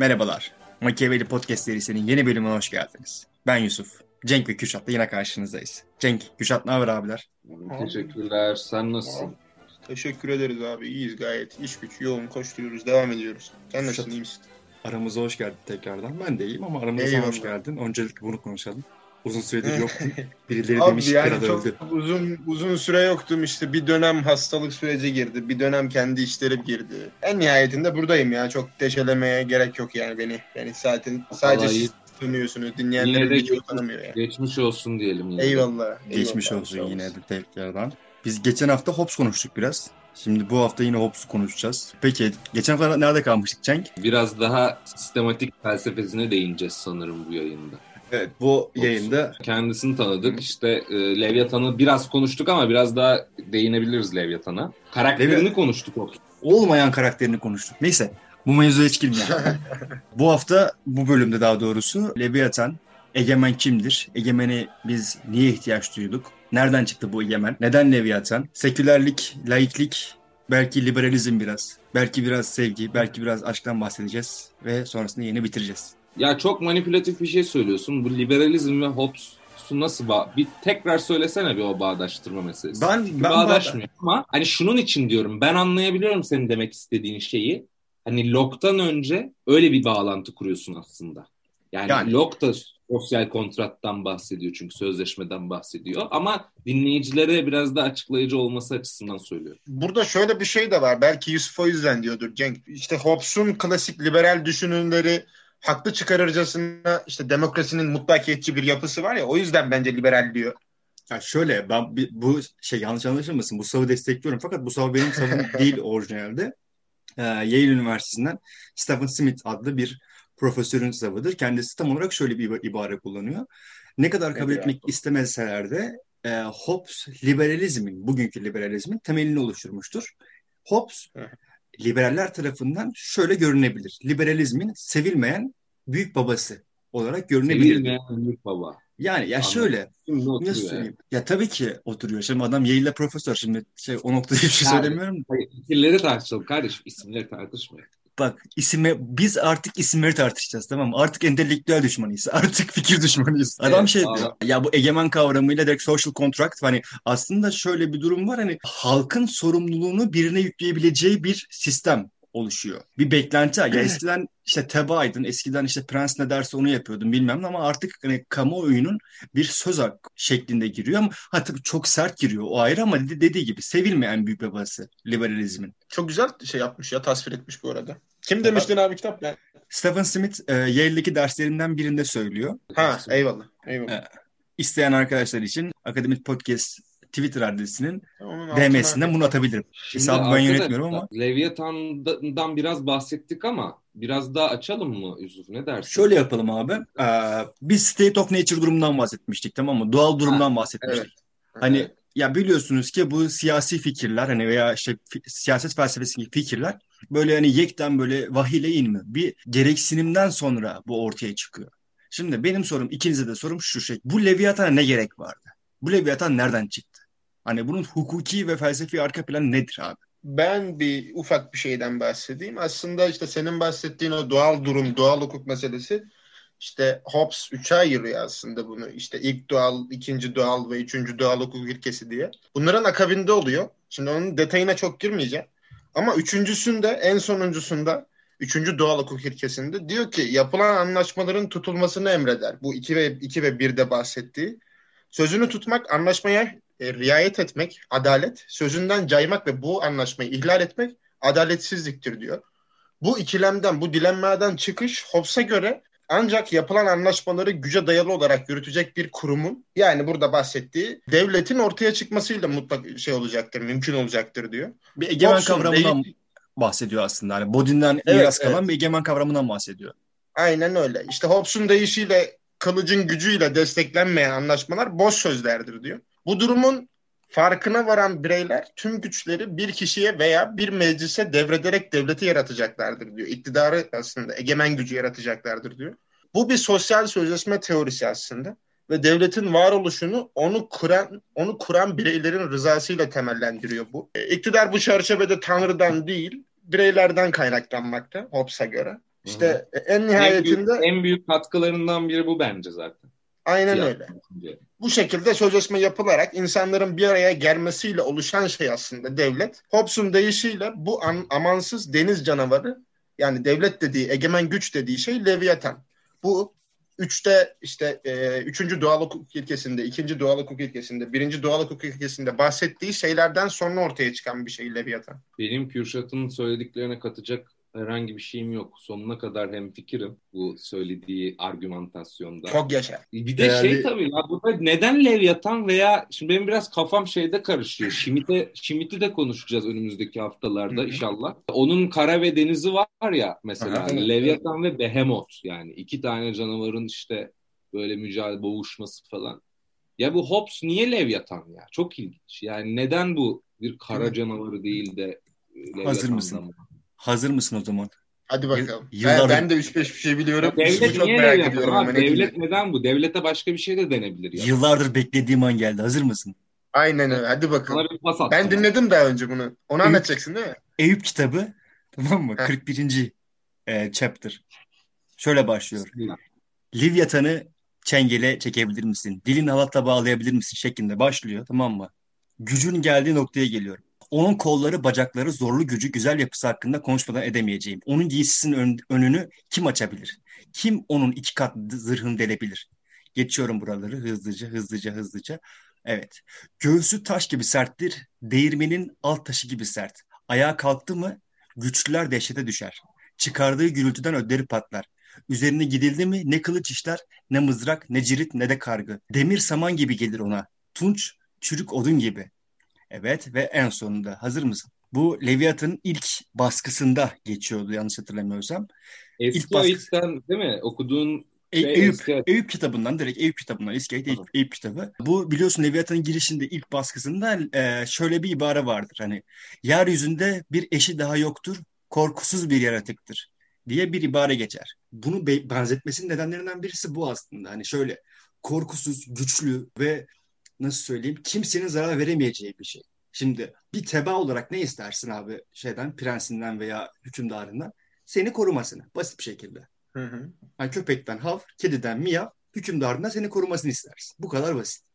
Merhabalar. Machiavelli Podcast serisinin yeni bölümüne hoş geldiniz. Ben Yusuf. Cenk ve Kürşat'la yine karşınızdayız. Cenk, Kürşat ne haber abiler? Teşekkürler. Sen nasılsın? Teşekkür ederiz abi. İyiyiz gayet. İş güç yoğun koşturuyoruz. Devam ediyoruz. Sen nasılsın? iyi misin? Aramıza hoş geldin tekrardan. Ben de iyiyim ama aramıza Eyvallah. hoş geldin. Öncelikle bunu konuşalım. Uzun süredir yoktun. Birileri Abi demiş yani arada çok öldü. uzun uzun süre yoktum işte. Bir dönem hastalık süreci girdi. Bir dönem kendi işlerim girdi. En nihayetinde buradayım ya. Çok deşelemeye gerek yok yani beni. Yani zaten sadece Vallahi siz tanıyorsunuz. Dinleyenler de tanımıyor yani. Geçmiş olsun diyelim yine. de. Eyvallah. Geçmiş eyvallah. olsun yine de tekrardan. Biz geçen hafta Hobbes konuştuk biraz. Şimdi bu hafta yine Hobbes'u konuşacağız. Peki geçen hafta nerede kalmıştık Cenk? Biraz daha sistematik felsefesine değineceğiz sanırım bu yayında. Evet bu yayında Kendisini tanıdık. İşte e, Leviathan'ı biraz konuştuk ama biraz daha değinebiliriz Leviathan'a. Karakterini Leviathan- konuştuk o. olmayan karakterini konuştuk. Neyse bu mevzuya hiç girmeyelim. bu hafta bu bölümde daha doğrusu Leviathan egemen kimdir? Egemeni biz niye ihtiyaç duyduk? Nereden çıktı bu egemen? Neden Leviathan? Sekülerlik, laiklik, belki liberalizm biraz. Belki biraz sevgi, belki biraz aşktan bahsedeceğiz ve sonrasında yeni bitireceğiz. Ya çok manipülatif bir şey söylüyorsun. Bu liberalizm ve Hobbes'u nasıl bağ... Bir tekrar söylesene bir o bağdaştırma meselesi. Ben Çünkü ben bağdaşmıyor. Ama hani şunun için diyorum ben anlayabiliyorum senin demek istediğin şeyi. Hani Locke'tan önce öyle bir bağlantı kuruyorsun aslında. Yani, Yani. Locke da sosyal kontrattan bahsediyor çünkü sözleşmeden bahsediyor. Ama dinleyicilere biraz da açıklayıcı olması açısından söylüyorum. Burada şöyle bir şey de var. Belki Yusuf o yüzden diyordur Cenk. İşte Hobbes'un klasik liberal düşünürleri haklı çıkarırcasına işte demokrasinin mutlakiyetçi bir yapısı var ya o yüzden bence liberal diyor. Ya şöyle ben bu şey yanlış anlaşılmasın bu savı destekliyorum fakat bu savı benim savım değil orijinalde. Ee, Yale Üniversitesi'nden Stephen Smith adlı bir profesörün savıdır. Kendisi tam olarak şöyle bir iba- ibare kullanıyor. Ne kadar kabul Nedir etmek istemeseler de e, Hobbes liberalizmin, bugünkü liberalizmin temelini oluşturmuştur. Hobbes. Liberaller tarafından şöyle görünebilir. Liberalizmin sevilmeyen büyük babası olarak görünebilir. Sevilmeyen büyük baba. Yani ya Anladım. şöyle oturuyor söyleyeyim? Ya tabii ki oturuyor. Şimdi adam Yale'de profesör. Şimdi şey, o noktada hiçbir şey Yani. söylemiyorum. Hayır, fikirleri tartışalım kardeşim. isimleri tartışmayın. Bak isime, biz artık isimleri tartışacağız tamam mı? Artık entelektüel düşmanıyız. Artık fikir düşmanıyız. Adam Evet, şey diyor. Ya bu egemen kavramıyla direkt social contract hani aslında şöyle bir durum var hani halkın sorumluluğunu birine yükleyebileceği bir sistem oluşuyor. Bir beklenti. Ya eskiden işte tebaaydın, eskiden işte prens ne derse onu yapıyordun bilmem ne ama artık hani kamuoyunun bir söz hakkı şeklinde giriyor ama ha tabii çok sert giriyor o ayrı ama de- dediği gibi sevilmeyen büyük babası liberalizmin. Çok güzel şey yapmış ya tasvir etmiş bu arada. Kim demiştin abi kitap? Ben... Stephen Smith e, Yale'deki derslerinden birinde söylüyor. Ha eyvallah. eyvallah. Evet. İsteyen arkadaşlar için Akademik Podcast Twitter adresinin DM'sinden bunu atabilirim. Hesabı ben yönetmiyorum ama. Leviathan'dan biraz bahsettik ama biraz daha açalım mı Yusuf? Ne dersin? Şöyle yapalım abi. Ee, biz state of nature durumundan bahsetmiştik tamam mı? Doğal durumdan bahsetmiştik. evet. Hani Evet. Ya biliyorsunuz ki bu siyasi fikirler hani veya işte siyaset felsefesindeki fikirler böyle hani yekten böyle vahiyle inmiyor. Bir gereksinimden sonra bu ortaya çıkıyor. Şimdi benim sorum ikinize de sorum şu şey. Bu Leviathan'a ne gerek vardı? Bu Leviathan nereden çıktı? Hani bunun hukuki ve felsefi arka planı nedir abi? Ben bir ufak bir şeyden bahsedeyim. Aslında işte senin bahsettiğin o doğal durum, doğal hukuk meselesi işte Hobbes üçe ayırıyor aslında bunu. İşte ilk doğal, ikinci doğal ve üçüncü doğal hukuk ilkesi diye. Bunların akabinde oluyor. Şimdi onun detayına çok girmeyeceğim. Ama üçüncüsünde, en sonuncusunda, üçüncü doğal hukuk ilkesinde diyor ki yapılan anlaşmaların tutulmasını emreder. Bu iki ve iki ve 1'de bahsettiği. Sözünü tutmak, anlaşmaya e, riayet etmek, adalet, sözünden caymak ve bu anlaşmayı ihlal etmek adaletsizliktir diyor. Bu ikilemden, bu dilemmadan çıkış Hobbes'a göre ancak yapılan anlaşmaları güce dayalı olarak yürütecek bir kurumun yani burada bahsettiği devletin ortaya çıkmasıyla mutlak şey olacaktır, mümkün olacaktır diyor. Bir egemen Hobbes'un kavramından değil- bahsediyor aslında. Hani Bodin'den Evet, miras kalan evet. bir egemen kavramından bahsediyor. Aynen öyle. İşte Hobbes'un deyişiyle kılıcın gücüyle desteklenmeyen anlaşmalar boş sözlerdir diyor. Bu durumun farkına varan bireyler tüm güçleri bir kişiye veya bir meclise devrederek devleti yaratacaklardır diyor. İktidarı aslında egemen gücü yaratacaklardır diyor. Bu bir sosyal sözleşme teorisi aslında ve devletin varoluşunu onu kuran onu kuran bireylerin rızasıyla temellendiriyor bu. E, İktidar bu çerçevede Tanrı'dan değil bireylerden kaynaklanmakta Hobbes'a göre. İşte en En nihayetinde büyük, en büyük katkılarından biri bu bence zaten. Aynen öyle. Bu şekilde sözleşme yapılarak insanların bir araya gelmesiyle oluşan şey aslında devlet. Hobbes'un deyişiyle bu an- amansız deniz canavarı yani devlet dediği, egemen güç dediği şey Leviathan. Bu üçte işte e, üçüncü doğal hukuk ilkesinde, ikinci doğal hukuk ilkesinde, birinci doğal hukuk ilkesinde bahsettiği şeylerden sonra ortaya çıkan bir şey Leviathan. Benim Kürşat'ın söylediklerine katacak herhangi bir şeyim yok. Sonuna kadar hemfikirim bu söylediği argümantasyonda. Çok yaşa. Bir de Değerli- şey tabii ya burada neden Leviathan veya şimdi benim biraz kafam şeyde karışıyor. Şimit'e Şimit'i de konuşacağız önümüzdeki haftalarda inşallah. Onun kara ve denizi var ya mesela evet. Leviathan ve Behemoth yani iki tane canavarın işte böyle mücadele boğuşması falan. Ya bu Hobbes niye Leviathan ya? Çok ilginç. Yani neden bu bir kara canavarı değil de e, Hazır Leviathan'dan mısın? mı? Hazır mısın o zaman? Hadi bakalım. Yıllardır- Ben, ben de 3-5 bir şey biliyorum. Devlet çok niye merak ediyorum Abi, devlet diyeyim. neden bu? Devlete başka bir şey de denebilir ya. Yıllardır beklediğim an geldi. Hazır mısın? Aynen öyle. Hadi bakalım. Ben dinledim daha önce bunu. Onu Evet. anlatacaksın değil mi? Eyüp kitabı tamam mı? Heh. 41. e, chapter. Şöyle başlıyor. Bismillah. Livyathan'ı çengele çekebilir misin? Dilini halatla bağlayabilir misin? şeklinde başlıyor tamam mı? Gücün geldiği noktaya geliyorum. Onun kolları, bacakları, zorlu gücü, güzel yapısı hakkında konuşmadan edemeyeceğim. Onun giysisinin ön- önünü kim açabilir? Kim onun iki kat zırhını delebilir? Geçiyorum buraları hızlıca, hızlıca, hızlıca. Evet. Göğsü taş gibi serttir, değirmenin alt taşı gibi sert. Ayağa kalktı mı güçlüler dehşete düşer. Çıkardığı gürültüden ödleri patlar. Üzerine gidildi mi ne kılıç işler, ne mızrak, ne cirit, ne de kargı. Demir saman gibi gelir ona. Tunç, çürük odun gibi. Evet ve en sonunda hazır mısın? Bu Leviathan'ın ilk baskısında geçiyordu yanlış hatırlamıyorsam. İlk Eski baskı- Ayıp'tan değil mi? Okuduğun E- şey Eyüp, eski Eyüp kitabından direkt Eyüp kitabından İskayet Eyüp, Tamam. Eyüp kitabı. Bu biliyorsun Leviathan'ın girişinde ilk baskısında e, şöyle bir ibare vardır. Hani yeryüzünde bir eşi daha yoktur, korkusuz bir yaratıktır diye bir ibare geçer. Bunu be- benzetmesinin nedenlerinden birisi bu aslında. Hani şöyle korkusuz, güçlü ve nasıl söyleyeyim kimsenin zarar veremeyeceği bir şey. Şimdi bir teba olarak ne istersin abi şeyden, prensinden veya hükümdarından? Seni korumasını basit bir şekilde. Hı hı. Hani köpekten hav, kediden miyav, hükümdarından seni korumasını istersin. Bu kadar basit.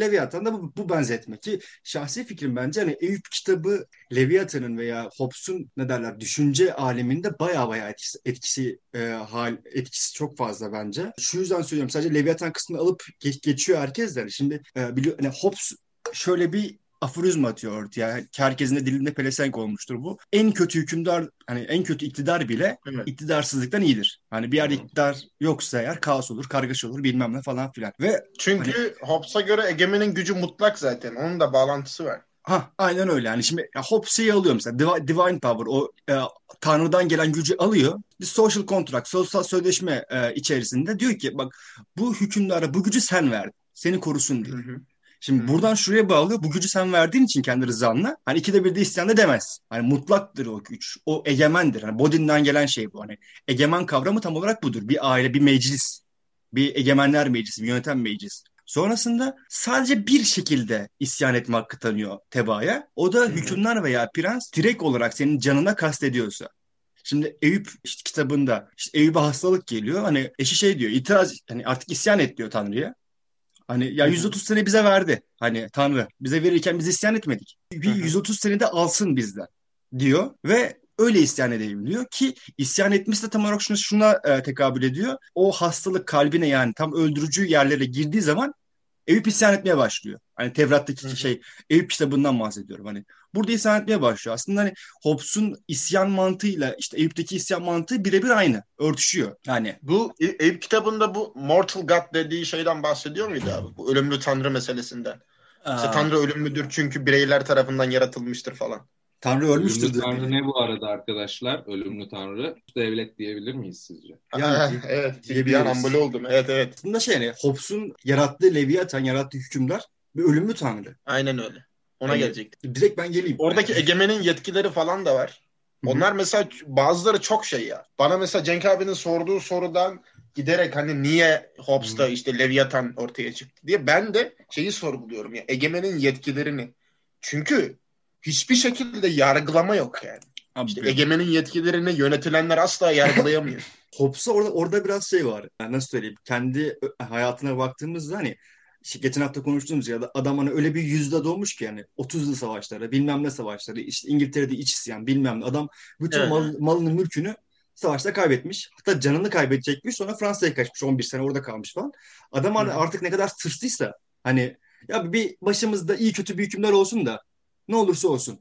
Leviathan da bu, bu benzetme ki şahsi fikrim bence hani Eyüp kitabı Leviathan'ın veya Hobbes'un ne derler düşünce aleminde baya baya etkisi, etkisi, e, hal, etkisi çok fazla bence. Şu yüzden söylüyorum sadece Leviathan kısmını alıp geç- geçiyor herkes de. Şimdi e, biliyor, hani Hobbes şöyle bir aforizma atıyor ortaya. Herkesin de dilinde pelesenk olmuştur bu. En kötü hükümdar, hani en kötü iktidar bile Evet. iktidarsızlıktan iyidir. Hani bir yerde iktidar yoksa eğer kaos olur, kargaşa olur bilmem ne falan filan. Ve Çünkü Hobbes'a göre egemenin gücü mutlak zaten. Onun da bağlantısı var. ha aynen öyle. Yani şimdi ya, Hobbes'i alıyor mesela Divi- Divine Power o e, Tanrı'dan gelen gücü alıyor. Bir social contract, sosyal sözleşme e, içerisinde diyor ki bak bu hükümdara bu gücü sen verdin. Seni korusun diyor. Hı hı. Şimdi Hı. buradan şuraya bağlıyor. Bu gücü sen verdiğin için kendi rızanla. Hani ikide bir de isyan da demez. Hani mutlaktır o güç. O egemendir. Hani Bodin'den gelen şey bu. Hani egemen kavramı tam olarak budur. Bir aile, bir meclis. Bir egemenler meclisi, bir yönetem meclisi. Sonrasında sadece bir şekilde isyan etme hakkı tanıyor tebaaya. O da hı. hükümdar veya prens direkt olarak senin canına kastediyorsa. Şimdi Eyüp işte kitabında işte Eyüp'e hastalık geliyor. Hani eşi şey diyor itiraz hani artık isyan et diyor Tanrı'ya. Hani ya Hı hı. 130 sene bize verdi. Hani Tanrı bize verirken biz isyan etmedik. Bir Hı hı. 130 sene de alsın bizden diyor ve öyle isyan edeyim diyor ki isyan etmesi de tam olarak şuna, şuna e, tekabül ediyor. O hastalık kalbine yani tam öldürücü yerlere girdiği zaman Eyüp isyan etmeye başlıyor. Hani Tevrat'taki Hı şey Eyüp kitabından bahsediyorum. Hani burada isyan etmeye başlıyor. Aslında hani Hobbes'un isyan mantığıyla işte Eyüp'teki isyan mantığı birebir aynı. Örtüşüyor. Yani Bu E- Eyüp kitabında bu Mortal God dediği şeyden bahsediyor muydu abi? Bu ölümlü tanrı meselesinden. İşte aa, tanrı ölümlüdür çünkü bireyler tarafından yaratılmıştır falan. Tanrı ölmüştür. Ölümlü. Tanrı ne bu arada arkadaşlar? Ölümlü Tanrı. Devlet diyebilir miyiz sizce? Yani- Ah, evet. Bir an ambul oldum. Evet evet. Aslında şey yani Hobbes'un yarattığı Leviathan, yarattığı hükümdar bir ölümlü tanrı. Aynen öyle. Ona Yani- gelecektim. Direkt ben geleyim. Oradaki egemenin yetkileri falan da var. Hı hı. Onlar mesela bazıları çok şey ya. Bana mesela Cenk abinin sorduğu sorudan giderek hani niye Hobbes'ta işte Leviathan ortaya çıktı diye ben de şeyi sorguluyorum ya. Egemenin yetkilerini. Çünkü hiçbir şekilde yargılama yok yani. Abi, İşte egemenin yetkilerini yönetilenler asla yargılayamıyor. Hobbes'a orada orada biraz şey var. Yani nasıl söyleyeyim? Kendi hayatına baktığımızda hani geçen hafta konuştuğumuz ya da adam hani öyle bir yüzde doğmuş ki yani 30'lu savaşları, bilmem ne savaşları, işte İngiltere'de iç isyan, bilmem ne. Adam bütün Evet. mal- malını, mülkünü savaşta kaybetmiş. Hatta canını kaybedecekmiş. Sonra Fransa'ya kaçmış. 11 sene orada kalmış falan. Adam hani artık ne kadar tırstıysa hani ya bir başımızda iyi kötü bir hükümdar olsun da ne olursa olsun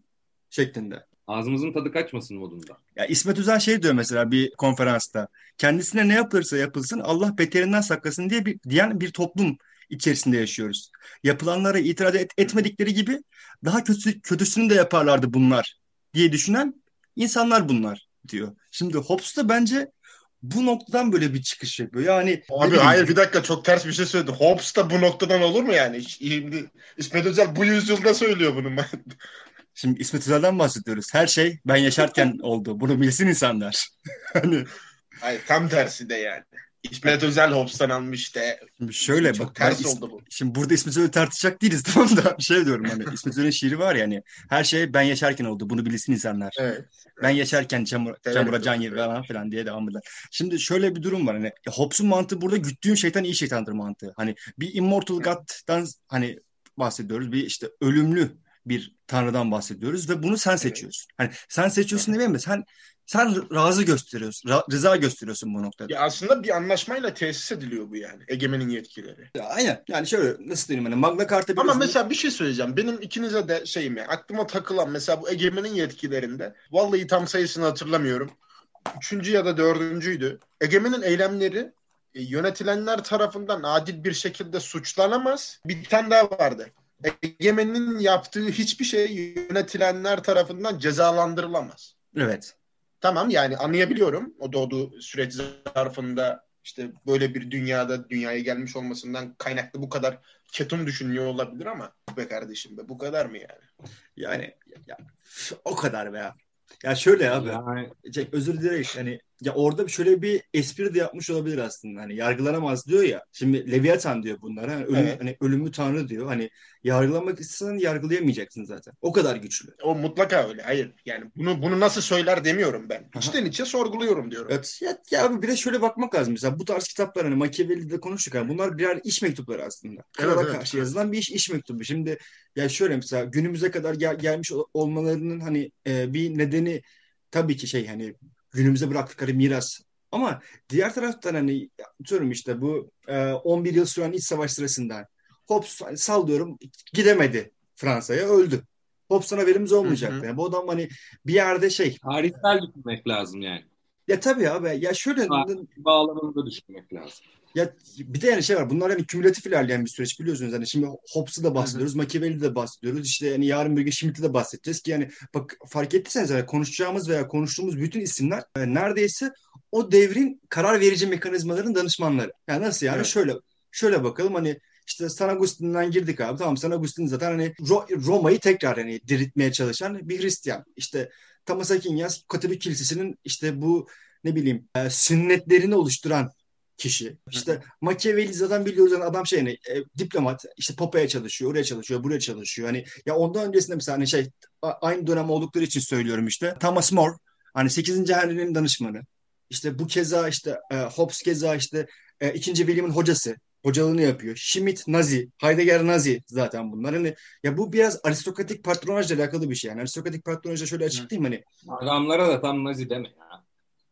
şeklinde. Ağzımızın tadı kaçmasın modunda. Ya İsmet Özel şey diyor mesela bir konferansta. Kendisine ne yapılırsa yapılsın Allah beterinden saklasın diye bir diyen bir toplum içerisinde yaşıyoruz. Yapılanlara itiraz et- etmedikleri gibi daha kötü kötüsünü de yaparlardı bunlar diye düşünen insanlar bunlar diyor. Şimdi Hobbes da bence bu noktadan böyle bir çıkış yapıyor. Yani Abi bileyim, hayır bir dakika çok ters bir şey söyledi. Hobbes da bu noktadan olur mu yani? Şimdi İsmet Özel bu yüzyılda söylüyor bunu. şimdi İsmet Özel'den bahsediyoruz. Her şey ben yaşarken oldu. Bunu bilsin insanlar. Hani Hayır tam tersi de yani. İsmet Özel Hobbes'tan almış de. şimdi şöyle çok bak ters oldu bu. Şimdi burada İsmet Özel'i tartışacak değiliz tamam da şey diyorum hani İsmet Özel'in şiiri var ya hani her şey ben yaşarken oldu bunu bilsin insanlar. Evet. Ben yaşarken çamur, Evet, çamura evet, can yer evet. falan filan diye devam eder. Şimdi şöyle bir durum var hani Hobbes'un mantığı burada güttüğün şeytan iyi şeytandır mantığı. Hani bir immortal god'dan hani bahsediyoruz bir işte ölümlü bir tanrıdan bahsediyoruz ve bunu sen seçiyorsun. Hani sen seçiyorsun demeyeyim mi? Sen sen razı gösteriyorsun, ra- rıza gösteriyorsun bu noktada. Ya aslında bir anlaşmayla tesis ediliyor bu yani. Egemenin yetkileri. Ya, aynen. Yani şöyle nasıl diyeyim hani Magna Carta Ama biliyorsun. mesela bir şey söyleyeceğim. Benim ikinize de şeyim ya aklıma takılan mesela bu egemenin yetkilerinde vallahi tam sayısını hatırlamıyorum. Üçüncü ya da dördüncüydü. Egemenin eylemleri e, yönetilenler tarafından adil bir şekilde suçlanamaz. Bir tane daha vardı. Egemenin yaptığı hiçbir şey yönetilenler tarafından cezalandırılamaz. Evet. Tamam yani anlayabiliyorum. O doğduğu süreç zarfında işte böyle bir dünyada dünyaya gelmiş olmasından kaynaklı bu kadar ketum düşünüyor olabilir ama be kardeşim be bu kadar mı yani? Yani ya, o kadar be ya. Ya şöyle abi. Yani özür dilerim. Hani ya orada şöyle bir espri de yapmış olabilir aslında. Hani yargılanamaz diyor ya. Şimdi Leviathan diyor bunlara. Hani ölüm, Evet. hani ölümlü tanrı diyor. Hani yargılamak istesen yargılayamayacaksın zaten. O kadar güçlü. O mutlaka öyle. Hayır yani bunu bunu nasıl söyler demiyorum ben. Aha. İçten içe sorguluyorum diyorum. Evet, ya, ya abi bir de şöyle bakmak lazım. Mesela bu tarz kitaplar hani Machiavelli'de konuştuk. Hani bunlar birer iş mektupları aslında. Krala evet. karşı yazılan bir iş, iş mektubu. Şimdi ya şöyle mesela günümüze kadar gel- gelmiş ol- olmalarının hani e, bir nedeni tabii ki şey hani günümüze bıraktıkları miras. Ama diğer taraftan hani atıyorum işte bu e, 11 yıl süren iç savaş sırasında Hobbes hani sallıyorum gidemedi Fransa'ya öldü. Hobbes'tan haberimiz olmayacaktı. Hı hı. Yani bu adam hani bir yerde şey tarihsel düşünmek lazım yani. ya tabii abi ya şöyle. Bağlamında düşünmek lazım. Ya bir de yani şey var. Bunlar hani kümülatif ilerleyen bir süreç biliyorsunuz. Hani şimdi Hobbes'ı da bahsediyoruz. Machiavelli'de de bahsediyoruz. İşte yani yarın bir gün Schmitt'i de bahsedeceğiz ki yani bak fark ettiyseniz yani konuşacağımız veya konuştuğumuz bütün isimler e, neredeyse o devrin karar verici mekanizmaların danışmanları. Yani nasıl yani Evet. şöyle şöyle bakalım hani işte San Agustin'den girdik abi. Tamam San Agustin zaten hani Ro- Roma'yı tekrar hani diriltmeye çalışan bir Hristiyan. İşte Thomas Aquinas Katolik Kilisesi'nin işte bu ne bileyim e, sünnetlerini oluşturan kişi. İşte Machiavelli zaten biliyoruz yani adam şey hani e, diplomat işte Popa'ya çalışıyor, oraya çalışıyor, buraya çalışıyor. Hani ya ondan öncesinde mesela hani şey aynı dönem oldukları için söylüyorum işte. Thomas More hani 8. Henry'nin danışmanı. İşte bu keza işte e, Hobbes keza işte e, 2. William'ın hocası. Hocalığını yapıyor. Schmitt Nazi, Heidegger Nazi zaten bunlar. Hani ya bu biraz aristokratik patronajla alakalı bir şey. Yani aristokratik patronajla şöyle açıklayayım hani Adamlara da tam Nazi deme ya.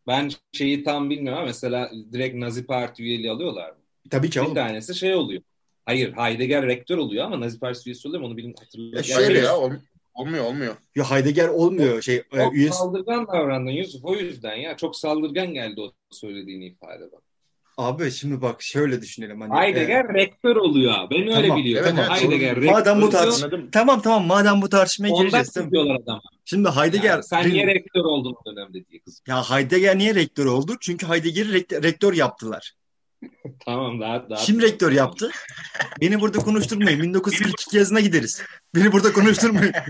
Ben şeyi tam bilmiyorum ama mesela direkt Nazi Parti üyeliği alıyorlar mı? tabii ki Bir oğlum. tanesi şey oluyor. Hayır Heidegger rektör oluyor ama Nazi Partisi üyesi oluyor mu onu bilmiyorum. Hatırlıyorum. Ya Şöyle ya ol- olmuyor olmuyor. Ya Heidegger olmuyor şey e, Çok üyesi. saldırgan davrandın Yusuf o yüzden ya. Çok saldırgan geldi o söylediğin ifade bak. Abi şimdi bak şöyle düşünelim hani. e, Heidegger rektör oluyor. Ben öyle Tamam, biliyorum. evet, evet, Heidegger doğru. Madem bu rektör tartış- oluyor. Anladım. Tamam tamam madem bu tartışmaya Ondan gireceğiz. Tamam. kızıyorlar adama. Şimdi Heidegger Yani sen niye rektör oldun o dönemde diye kız. ya Heidegger niye rektör oldu? Çünkü Heidegger'i rekt- rektör yaptılar. Tamam daha daha. Kim rektör yaptı? Beni burada konuşturmayın. 1942 yazına gideriz. Beni burada konuşturmayın.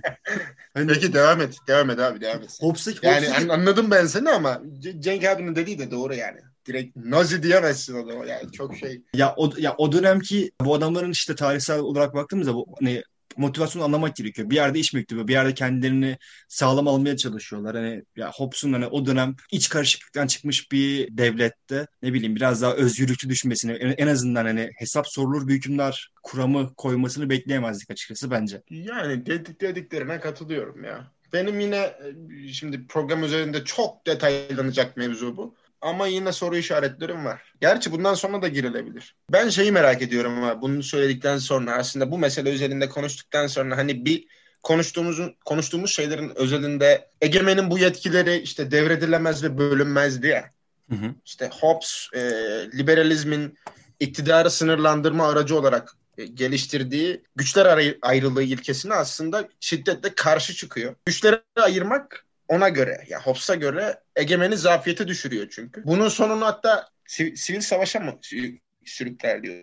Hani Peki devam et. Devam et abi devam et. Hobbes'taki, Yani anladım ben seni ama C- Cenk abinin dediği de doğru yani. Direkt Nazi diyemezsin adama yani çok şey. ya o ya o dönemki bu adamların işte tarihsel olarak baktığımızda bu hani motivasyonu anlamak gerekiyor. Bir yerde iş mektubu, bir yerde kendilerini sağlam almaya çalışıyorlar. Hani ya Hobbes'un hani o dönem iç karışıklıktan çıkmış bir devlette ne bileyim biraz daha özgürlükçü düşünmesini en, azından hani hesap sorulur bir hükümdar kuramı koymasını bekleyemezdik açıkçası bence. Yani dedik dediklerine katılıyorum ya. Benim yine e, şimdi program üzerinde çok detaylanacak mevzu bu. Ama yine soru işaretlerim var. Gerçi bundan sonra da girilebilir. Ben şeyi merak ediyorum ama bunu söyledikten sonra aslında bu mesele üzerinde konuştuktan sonra hani bir konuştuğumuzun konuştuğumuz şeylerin özelinde egemenin bu yetkileri işte devredilemez ve bölünmez diye. Hı hı. İşte Hobbes e, liberalizmin iktidarı sınırlandırma aracı olarak e, geliştirdiği güçler ayrılığı ilkesine aslında şiddetle karşı çıkıyor. Güçleri ayırmak ona göre ya Hobbes'a göre egemeni zafiyete düşürüyor çünkü. Bunun sonunu hatta sivil, sivil savaşa mı sürükler diyor.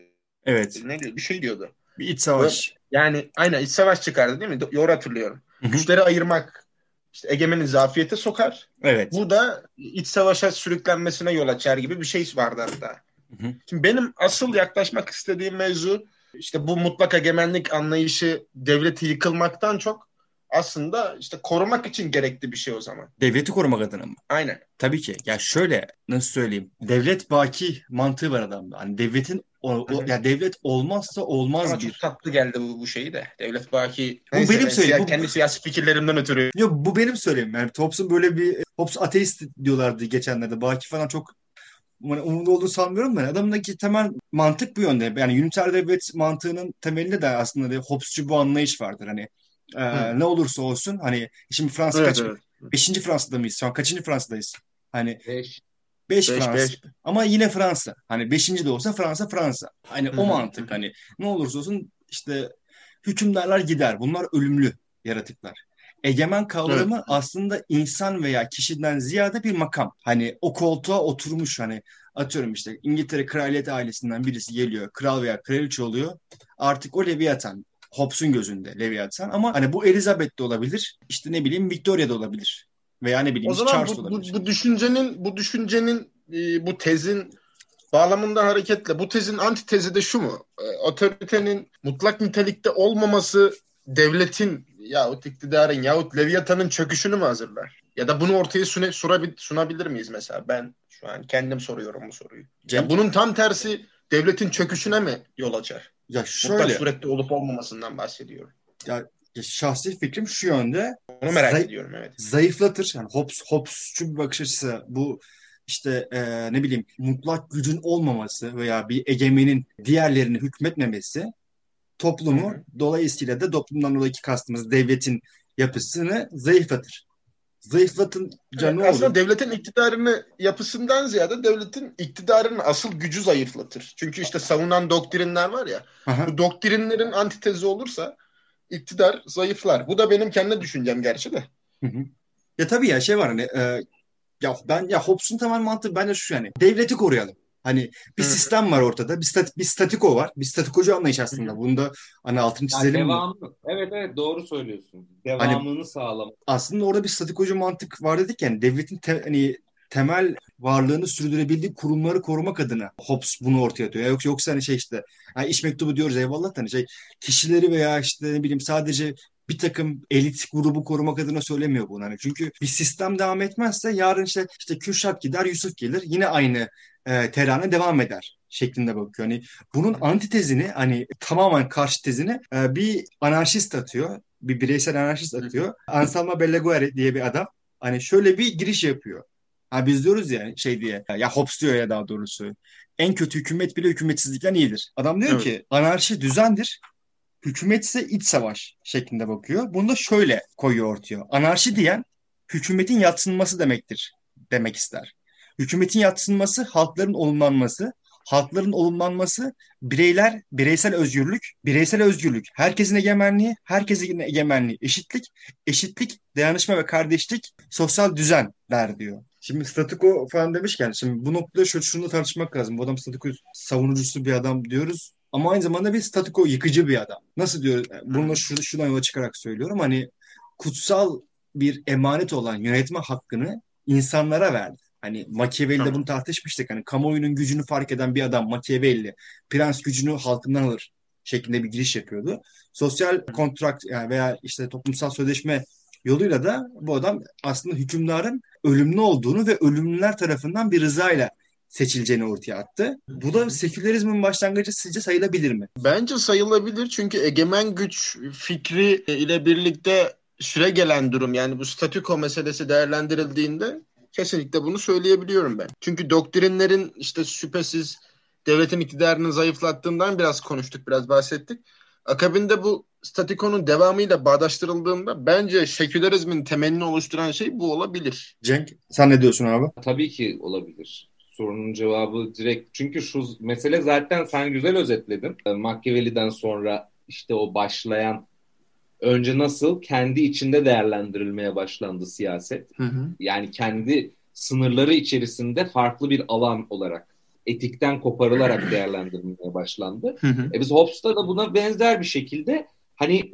Evet. Ne diyor? Bir şey diyordu. Bir iç savaş. Yani aynen iç savaş çıkardı değil mi? Doğru hatırlıyorum. Hı-hı. Güçleri ayırmak işte egemeni zafiyete sokar. Evet. Bu da iç savaşa sürüklenmesine yol açar gibi bir şey vardı hatta. Hı-hı. Şimdi benim asıl yaklaşmak istediğim mevzu işte bu mutlak egemenlik anlayışı devleti yıkılmaktan çok aslında işte korumak için gerekli bir şey o zaman. Devleti korumak adına mı? Aynen. Tabii ki. Ya şöyle nasıl söyleyeyim? Devlet baki mantığı var adamda. Hani devletin o, o, ya devlet olmazsa olmaz Ama bir. çok tatlı geldi bu, bu şeyi de. Devlet baki. Bu Neyse, benim söyleyeyim. Kendi siyasi fikirlerimden ötürü. Yok bu benim söyleyeyim. Yani Hobbes'un böyle bir Hobbes ateist diyorlardı geçenlerde. Baki falan çok hani umurlu olduğunu sanmıyorum da adamdaki temel mantık bu yönde. Yani üniter devlet mantığının temelinde de aslında Hobbes'cu bu anlayış vardır. Hani ee, ne olursa olsun hani şimdi Fransa evet, kaç? Evet. Beşinci Fransa'da mıyız? Şu an kaçıncı Fransa'dayız? Hani beş. Beş, Fransa. Beş. Ama yine Fransa. Hani beşinci de olsa Fransa Fransa. Hani Hı-hı. o mantık hani ne olursa olsun işte hükümdarlar gider. Bunlar ölümlü yaratıklar. Egemen kavramı evet. aslında insan veya kişiden ziyade bir makam. Hani o koltuğa oturmuş hani atıyorum işte İngiltere kraliyet ailesinden birisi geliyor. Kral veya kraliçe oluyor. Artık o Leviathan Hobbes'un gözünde Leviathan ama hani bu Elizabeth de olabilir. İşte ne bileyim Victoria da olabilir. Veya ne bileyim o zaman Charles bu, olabilir. Bu, bu düşüncenin bu düşüncenin e, bu tezin bağlamında hareketle bu tezin antitezi de şu mu? E, otoritenin mutlak nitelikte olmaması devletin yahut iktidarın yahut Leviathan'ın çöküşünü mü hazırlar? Ya da bunu ortaya sune, surabil, sunabilir miyiz mesela? Ben şu an kendim soruyorum bu soruyu. Cem, ya bunun tam tersi devletin çöküşüne mi yol açar? Ya şöyle. Mutlak surette olup olmamasından bahsediyorum. Ya şahsi fikrim şu yönde. Onu merak zayıf, ediyorum evet. Zayıflatır. Yani Hobbes, Hobbes'cu bir bakış açısı bu işte e, ne bileyim mutlak gücün olmaması veya bir egemenin diğerlerini hükmetmemesi toplumu Hı-hı. dolayısıyla da toplumdan dolayı kastımız devletin yapısını zayıflatır zayıflatınca evet, ne Aslında olur? devletin iktidarını yapısından ziyade devletin iktidarının asıl gücü zayıflatır. Çünkü işte savunan doktrinler var ya. Aha. Bu doktrinlerin antitezi olursa iktidar zayıflar. Bu da benim kendi düşüncem gerçi de. Hı hı. Ya tabii ya şey var hani e, ya ben ya Hobbes'un temel mantığı bence şu yani devleti koruyalım. Hani bir Hı. sistem var ortada. Bir, stat, bir statiko var. Bir statikocu anlayış aslında. Hı. Bunda hani altını çizelim yani devamlı. mi? Evet evet doğru söylüyorsun. Hani Devamını hani, sağlamak. Aslında orada bir statikocu mantık var dedik yani devletin te, hani temel varlığını sürdürebildiği kurumları korumak adına Hobbes bunu ortaya atıyor. Yoksa, yoksa hani şey işte yani iş mektubu diyoruz eyvallah hani şey kişileri veya işte ne bileyim sadece bir takım elit grubu korumak adına söylemiyor bunu. Hani çünkü bir sistem devam etmezse yarın işte işte Kürşat gider, Yusuf gelir. Yine aynı e, terane devam eder şeklinde bakıyor. Hani bunun antitezini hani tamamen karşı tezini e, bir anarşist atıyor. Bir bireysel anarşist atıyor. Anselmo Belleguer diye bir adam. Hani şöyle bir giriş yapıyor. Ha biz diyoruz ya şey diye. Ya Hobbes diyor ya daha doğrusu. En kötü hükümet bile hükümetsizlikten iyidir. Adam diyor evet. ki anarşi düzendir. Hükümet ise iç savaş şeklinde bakıyor. Bunu da şöyle koyuyor ortaya. Anarşi diyen hükümetin yatsınması demektir demek ister. Hükümetin yatsınması halkların olumlanması, halkların olumlanması bireyler, bireysel özgürlük, bireysel özgürlük, herkesin egemenliği, herkesin egemenliği, eşitlik, eşitlik, dayanışma ve kardeşlik, sosyal düzen der diyor. Şimdi statiko falan demişken şimdi bu noktada şunu, şunu tartışmak lazım. Bu adam statiko savunucusu bir adam diyoruz. Ama aynı zamanda bir statiko yıkıcı bir adam. Nasıl diyor? Bunu şu, şuradan yola çıkarak söylüyorum. Hani kutsal bir emanet olan yönetme hakkını insanlara verdi. Hani Machiavelli'de tamam. bunu tartışmıştık. Hani kamuoyunun gücünü fark eden bir adam Machiavelli. Prens gücünü halkından alır şeklinde bir giriş yapıyordu. Sosyal kontrakt yani veya işte toplumsal sözleşme yoluyla da bu adam aslında hükümdarın ölümlü olduğunu ve ölümlüler tarafından bir rızayla seçileceğini ortaya attı. Bu da sekülerizmin başlangıcı sizce sayılabilir mi? Bence sayılabilir çünkü egemen güç fikri ile birlikte süre gelen durum yani bu statüko meselesi değerlendirildiğinde kesinlikle bunu söyleyebiliyorum ben. Çünkü doktrinlerin işte şüphesiz devletin iktidarını zayıflattığından biraz konuştuk, biraz bahsettik. Akabinde bu statikonun devamıyla bağdaştırıldığında bence sekülerizmin temelini oluşturan şey bu olabilir. Cenk sen ne diyorsun abi? Tabii ki olabilir. Sorunun cevabı direkt. Çünkü şu mesele zaten sen güzel özetledin. Machiavelli'den sonra işte o başlayan önce nasıl kendi içinde değerlendirilmeye başlandı siyaset. Hı hı. Yani kendi sınırları içerisinde farklı bir alan olarak etikten koparılarak değerlendirilmeye başlandı. Hı hı. E biz Hobbes'ta da buna benzer bir şekilde hani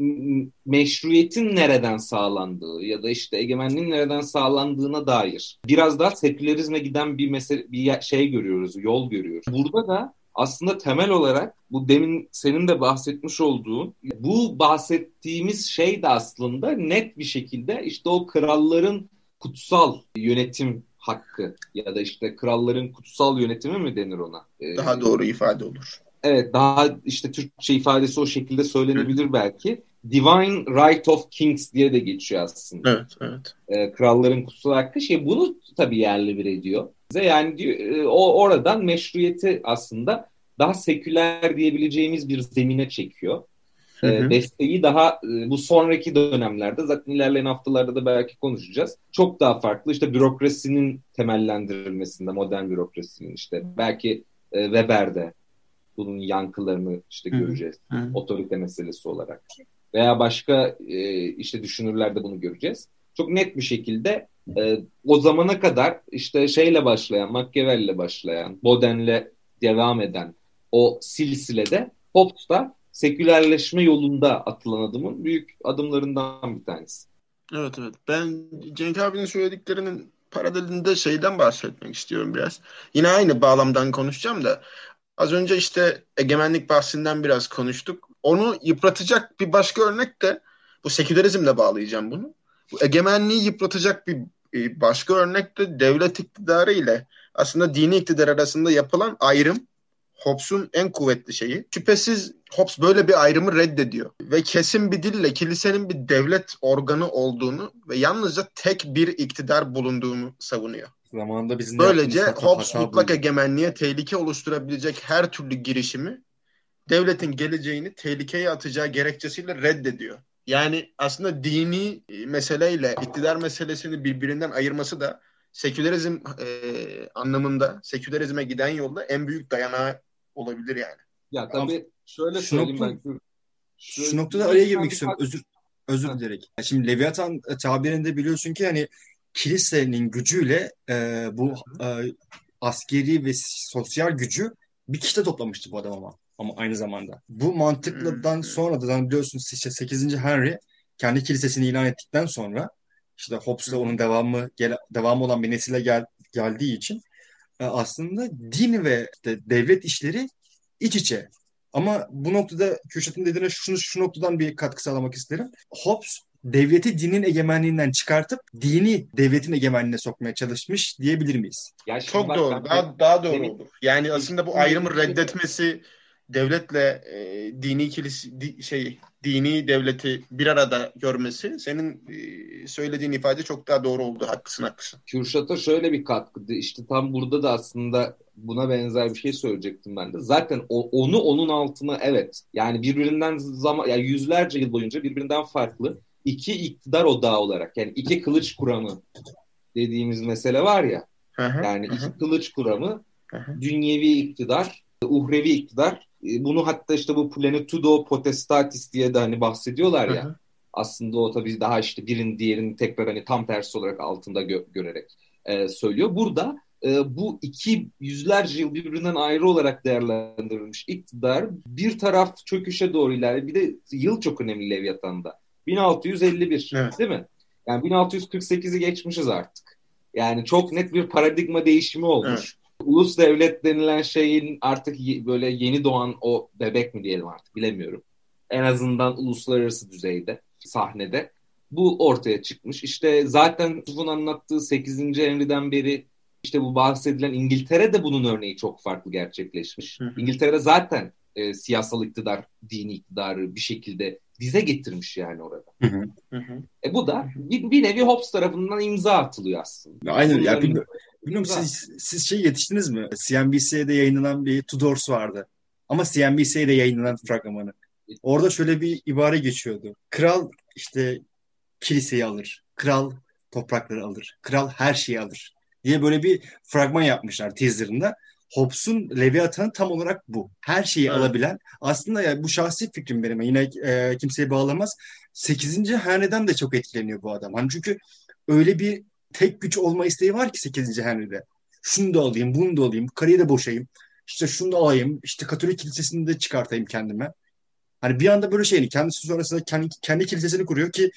meşruiyetin nereden sağlandığı ya da işte egemenliğin nereden sağlandığına dair biraz daha sekülerizme giden bir mesele bir şey görüyoruz, yol görüyoruz. Burada da aslında temel olarak bu demin senin de bahsetmiş olduğun bu bahsettiğimiz şey de aslında net bir şekilde işte o kralların kutsal yönetim hakkı ya da işte kralların kutsal yönetimi mi denir ona? Ee, daha doğru ifade olur. Evet daha işte Türkçe ifadesi o şekilde söylenebilir belki. Divine Right of Kings diye de geçiyor aslında. Evet, evet. Ee, kralların kutsal hakkı şey bunu tabii yerli bir ediyor. Yani diyor, e, o oradan meşruiyeti aslında daha seküler diyebileceğimiz bir zemine çekiyor. Hı hı. Desteği daha e, bu sonraki dönemlerde zaten ilerleyen haftalarda da belki konuşacağız. Çok daha farklı işte bürokrasinin temellendirilmesinde modern bürokrasinin işte belki e, Weber'de bunun yankılarını işte göreceğiz. Hı. Otorite meselesi olarak. Veya başka e, işte düşünürlerde bunu göreceğiz. Çok net bir şekilde o zamana kadar işte şeyle başlayan, Machiavelli'le başlayan, Boden'le devam eden o silsilede Hobbes da sekülerleşme yolunda atılan adımın büyük adımlarından bir tanesi. Evet evet. Ben Cenk abinin söylediklerinin paralelinde şeyden bahsetmek istiyorum biraz. Yine aynı bağlamdan konuşacağım da az önce işte egemenlik bahsinden biraz konuştuk. Onu yıpratacak bir başka örnek de bu sekülerizmle bağlayacağım bunu. Bu egemenliği yıpratacak bir başka örnek de devlet iktidarı ile aslında dini iktidar arasında yapılan ayrım Hobbes'un en kuvvetli şeyi. Şüphesiz Hobbes böyle bir ayrımı reddediyor. Ve kesin bir dille kilisenin bir devlet organı olduğunu ve yalnızca tek bir iktidar bulunduğunu savunuyor. Zamanında bizim Böylece Hobbes mutlak egemenliğe tehlike oluşturabilecek her türlü girişimi devletin geleceğini tehlikeye atacağı gerekçesiyle reddediyor. Yani aslında dini meseleyle iktidar meselesini birbirinden ayırması da sekülerizm e, anlamında sekülerizme giden yolda en büyük dayanağı olabilir yani. Ya tabii şöyle şu söyleyeyim nokta, ben. Şöyle, şu noktada araya girmek istiyorum. Özür özür dilerim. Şimdi Leviathan tabirinde biliyorsun ki hani kilisenin gücüyle e, bu e, askeri ve sosyal gücü bir kişide toplamıştı bu adam ama. Ama aynı zamanda. Bu mantıkladan sonra da biliyorsun işte 8. Henry kendi kilisesini ilan ettikten sonra işte Hobbes'la onun devamı gel, devamı olan bir nesile gel, geldiği için e, aslında din ve işte devlet işleri iç içe. Ama bu noktada Kürşat'ın dediğine şunu şu noktadan bir katkı sağlamak isterim. Hobbes devleti dinin egemenliğinden çıkartıp dini devletin egemenliğine sokmaya çalışmış diyebilir miyiz? Ya Çok bak, doğru. Daha, daha doğru demin, olur. Yani aslında bu ayrımı reddetmesi devletle e, dini kilisi di, şey dini devleti bir arada görmesi senin e, söylediğin ifade çok daha doğru oldu. Haklısın haklısın. Kürşat'a şöyle bir katkı işte tam burada da aslında buna benzer bir şey söyleyecektim ben de. Zaten o, onu onun altına evet yani birbirinden zaman yani yüzlerce yıl boyunca birbirinden farklı iki iktidar odağı olarak yani iki kılıç kuramı dediğimiz mesele var ya. yani iki kılıç kuramı dünyevi iktidar, uhrevi iktidar e, bunu hatta işte bu Plenitudo Potestatis diye de hani bahsediyorlar ya. Aslında o tabii daha işte birin diğerini tekrar hani tam tersi olarak altında gö- görerek e, söylüyor. Burada e, bu iki yüzlerce yıl birbirinden ayrı olarak değerlendirilmiş iktidar bir taraf çöküşe doğru ilerliyor. Bir de yıl çok önemli Leviathan'da. 1651 evet. değil mi? Yani 1648'i geçmişiz artık. Yani çok net bir paradigma değişimi olmuş. Evet ulus devlet denilen şeyin artık böyle yeni doğan o bebek mi diyelim artık bilemiyorum. En azından uluslararası düzeyde, sahnede bu ortaya çıkmış. İşte zaten Yusuf'un anlattığı 8. Henry'den beri işte bu bahsedilen İngiltere de bunun örneği çok farklı gerçekleşmiş. Hı hı. İngiltere zaten e, siyasal iktidar, dini iktidarı bir şekilde dize getirmiş yani orada. Hı hı. Hı E bu da bir, bir nevi Hobbes tarafından imza atılıyor aslında. Aynen ya bilmiyorum, bilmiyorum siz, siz şey yetiştiniz mi? CNBC'de yayınlanan bir Tudors vardı. Ama CNBC'de yayınlanan fragmanı. Orada şöyle bir ibare geçiyordu. Kral işte kiliseyi alır. Kral toprakları alır. Kral her şeyi alır. Diye böyle bir fragman yapmışlar teaserında. Hobbes'un Leviathan'ı tam olarak bu. Her şeyi evet. alabilen. Aslında ya bu şahsi fikrim benim. Yine e, kimseyi bağlamaz. 8. haneden de çok etkileniyor bu adam. Hani çünkü öyle bir tek güç olma isteği var ki 8. hanede. Şunu da alayım, bunu da alayım, karıyı da boşayayım. İşte şunu da alayım, işte Katolik kilisesini de çıkartayım kendime. Hani bir anda böyle şeyini kendisi sonrasında kendi, kendi kilisesini kuruyor ki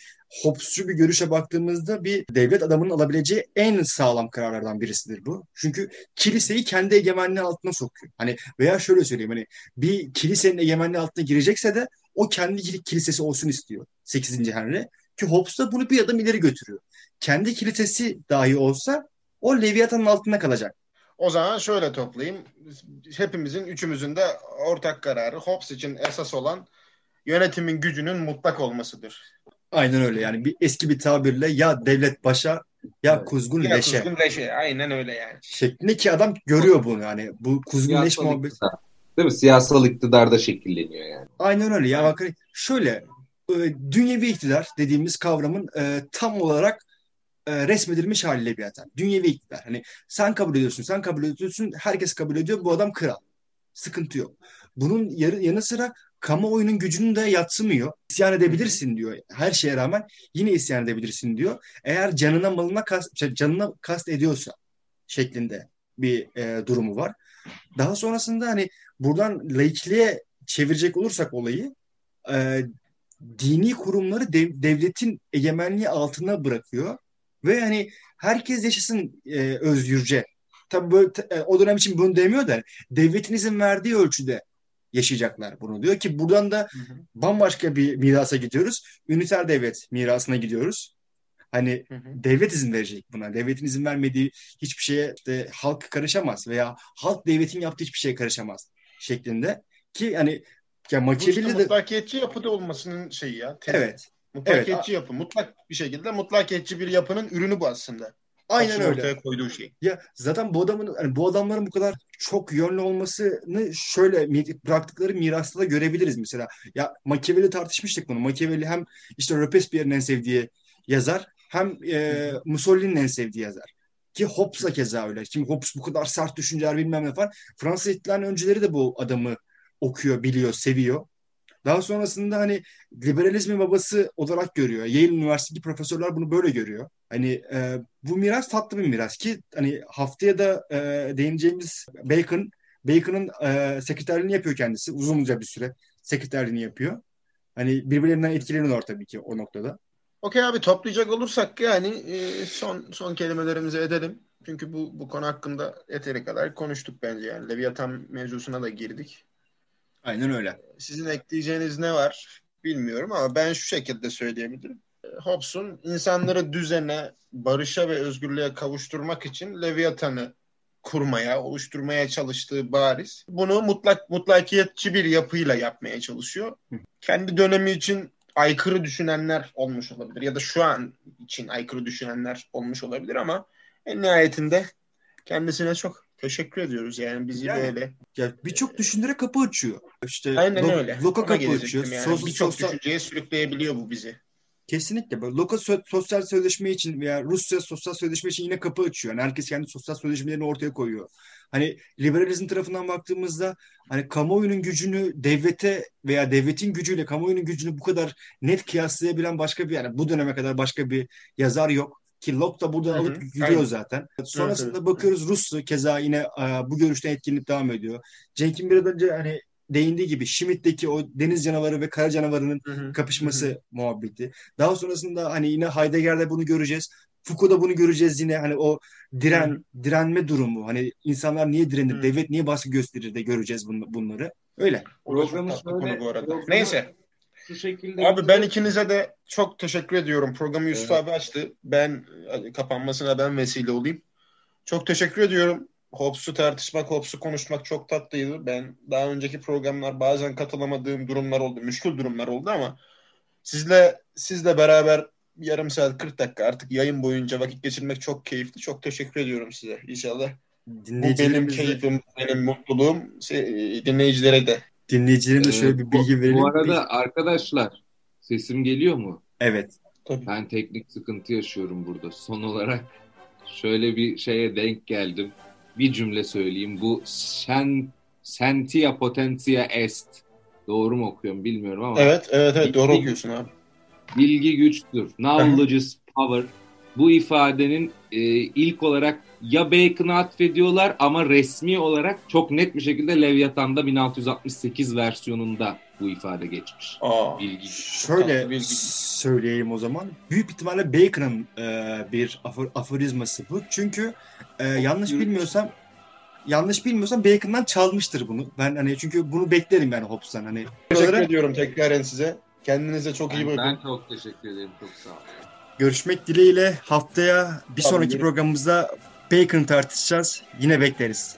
Hobbes'cu bir görüşe baktığımızda bir devlet adamının alabileceği en sağlam kararlardan birisidir bu. Çünkü kiliseyi kendi egemenliği altına sokuyor. Hani veya şöyle söyleyeyim hani bir kilisenin egemenliği altına girecekse de o kendi kilisesi olsun istiyor 8. Henry. Ki Hobbes da bunu bir adım ileri götürüyor. Kendi kilisesi dahi olsa o Leviathan'ın altında kalacak. O zaman şöyle toplayayım. Hepimizin, üçümüzün de ortak kararı Hobbes için esas olan yönetimin gücünün mutlak olmasıdır. Aynen öyle yani bir eski bir tabirle ya devlet başa ya kuzgun ya leşe. kuzgun leşe aynen öyle yani. Şeklinde ki adam görüyor bunu yani bu kuzgun Siyasal leş muhabbeti. Değil mi? Siyasal iktidarda şekilleniyor yani. Aynen öyle ya bak şöyle e, dünyevi iktidar dediğimiz kavramın e, tam olarak e, resmedilmiş haliyle bir hata. Dünyevi iktidar. Hani sen kabul ediyorsun, sen kabul ediyorsun, herkes kabul ediyor. Bu adam kral. Sıkıntı yok. Bunun yanı sıra kamuoyunun gücünü de yatsımıyor. İsyan edebilirsin diyor. Her şeye rağmen yine isyan edebilirsin diyor. Eğer canına malına kast, şey, canına kast ediyorsa şeklinde bir e, durumu var. Daha sonrasında hani buradan laikliğe çevirecek olursak olayı e, dini kurumları dev, devletin egemenliği altına bırakıyor ve hani herkes yaşasın e, özgürce. Tabii böyle, e, o dönem için bunu demiyor da devletin izin verdiği ölçüde yaşayacaklar bunu diyor ki buradan da hı hı. bambaşka bir mirasa gidiyoruz. Üniter devlet mirasına gidiyoruz. Hani hı hı. devlet izin verecek buna. Devletin izin vermediği hiçbir şeye işte halk karışamaz veya halk devletin yaptığı hiçbir şeye karışamaz şeklinde ki yani ya Machiavelli işte de mutlakiyetçi yapıda olmasının şeyi ya. Tezi. Evet. Mutlakiyetçi evet. yapı. Mutlak bir şekilde mutlakiyetçi bir yapının ürünü bu aslında. Aynen öyle. Ortaya koyduğu şey. Ya zaten bu adamın hani bu adamların bu kadar çok yönlü olmasını şöyle bıraktıkları mirasta da görebiliriz mesela. Ya Machiavelli tartışmıştık bunu. Machiavelli hem işte Robespierre'in en sevdiği yazar hem e, Mussolini'nin en sevdiği yazar. Ki Hobbes da keza öyle. Şimdi Hobbes bu kadar sert düşünceler bilmem ne falan. Fransız ihtilalinin önceleri de bu adamı okuyor, biliyor, seviyor. Daha sonrasında hani liberalizmin babası olarak görüyor. Yale Üniversitesi profesörler bunu böyle görüyor. Hani e, bu miras tatlı bir miras ki hani haftaya da e, değineceğimiz Bacon, Bacon'ın e, sekreterliğini yapıyor kendisi. Uzunca bir süre sekreterliğini yapıyor. Hani birbirlerinden etkileniyorlar tabii ki o noktada. Okey abi toplayacak olursak yani e, son son kelimelerimizi edelim. Çünkü bu bu konu hakkında yeteri kadar konuştuk bence yani. Leviathan mevzusuna da girdik. Aynen öyle. Sizin ekleyeceğiniz ne var bilmiyorum ama ben şu şekilde söyleyebilirim. Hobbes'un insanları düzene, barışa ve özgürlüğe kavuşturmak için Leviathan'ı kurmaya, oluşturmaya çalıştığı bariz. Bunu mutlak mutlakiyetçi bir yapıyla yapmaya çalışıyor. Kendi dönemi için aykırı düşünenler olmuş olabilir ya da şu an için aykırı düşünenler olmuş olabilir ama en nihayetinde kendisine çok teşekkür ediyoruz yani bizi yani, böyle. Ya birçok düşündüre kapı açıyor. İşte Aynen lo- öyle. Loka kapı açıyor. Yani. Birçok sosyal... düşünceye sürükleyebiliyor bu bizi. Kesinlikle. Böyle Loka sosyal sözleşme için veya Rusya sosyal sözleşme için yine kapı açıyor. Yani herkes kendi sosyal sözleşmelerini ortaya koyuyor. Hani liberalizm tarafından baktığımızda hani kamuoyunun gücünü devlete veya devletin gücüyle kamuoyunun gücünü bu kadar net kıyaslayabilen başka bir yani bu döneme kadar başka bir yazar yok. Ki Locke da burada alıp gidiyor zaten. Sonrasında evet, bakıyoruz Rus'u keza yine bu görüşten etkinlik devam ediyor. Cenk'in biraz önce hani değindiği gibi Schmidt'teki o deniz canavarı ve kara canavarının hı hı. kapışması hı hı. muhabbeti. Daha sonrasında hani yine Heidegger'de bunu göreceğiz. Foucault'da bunu göreceğiz yine hani o diren direnme durumu. Hani insanlar niye direnir, Hı. devlet niye baskı gösterir de göreceğiz bun- bunları. Öyle. Programı şöyle- bu arada. programı- Neyse. Şu şekilde Abi ben ikinize de çok teşekkür ediyorum. Programı Yusuf Evet. abi açtı. Ben kapanmasına ben vesile olayım. Çok teşekkür ediyorum. Hobbes'u tartışmak, Hobbes'u konuşmak çok tatlıydı. Ben daha önceki programlar bazen katılamadığım durumlar oldu. Müşkül durumlar oldu ama sizle sizle beraber yarım saat 40 dakika artık yayın boyunca vakit geçirmek çok keyifli. Çok teşekkür ediyorum size. İnşallah bu benim keyfim, benim mutluluğum dinleyicilere de. dinleyicilerimize şöyle Ee, bir bilgi verelim. Bu arada arkadaşlar sesim geliyor mu? Evet. Tabii. Ben teknik sıkıntı yaşıyorum burada. Son olarak şöyle bir şeye denk geldim. Bir cümle söyleyeyim. Bu sen sentia potentia est. Doğru mu okuyorum bilmiyorum ama. Evet, evet, evet. Doğru Bilgi- okuyorsun abi. Bilgi güçtür. Knowledge is power. Bu ifadenin e, ilk olarak ya Bacon'a atfediyorlar ama resmi olarak çok net bir şekilde Leviathan'da 1668 versiyonunda bu ifade geçmiş. Aa. Bilgi. Şöyle bilgi. söyleyeyim o zaman. Büyük ihtimalle Bacon'ın e, bir afor- aforizması bu. Çünkü e, yanlış yürütmüş. bilmiyorsam yanlış bilmiyorsam Bacon'dan çalmıştır bunu. Ben hani çünkü bunu beklerim yani Hobbes'tan hani. Teşekkür Buralara ediyorum tekraren size. Kendinize çok iyi bakın. ben çok teşekkür ederim. Çok sağ olun. görüşmek dileğiyle haftaya bir Tabii, sonraki görüşürüz. programımızda Bacon tartışacağız. Yine bekleriz.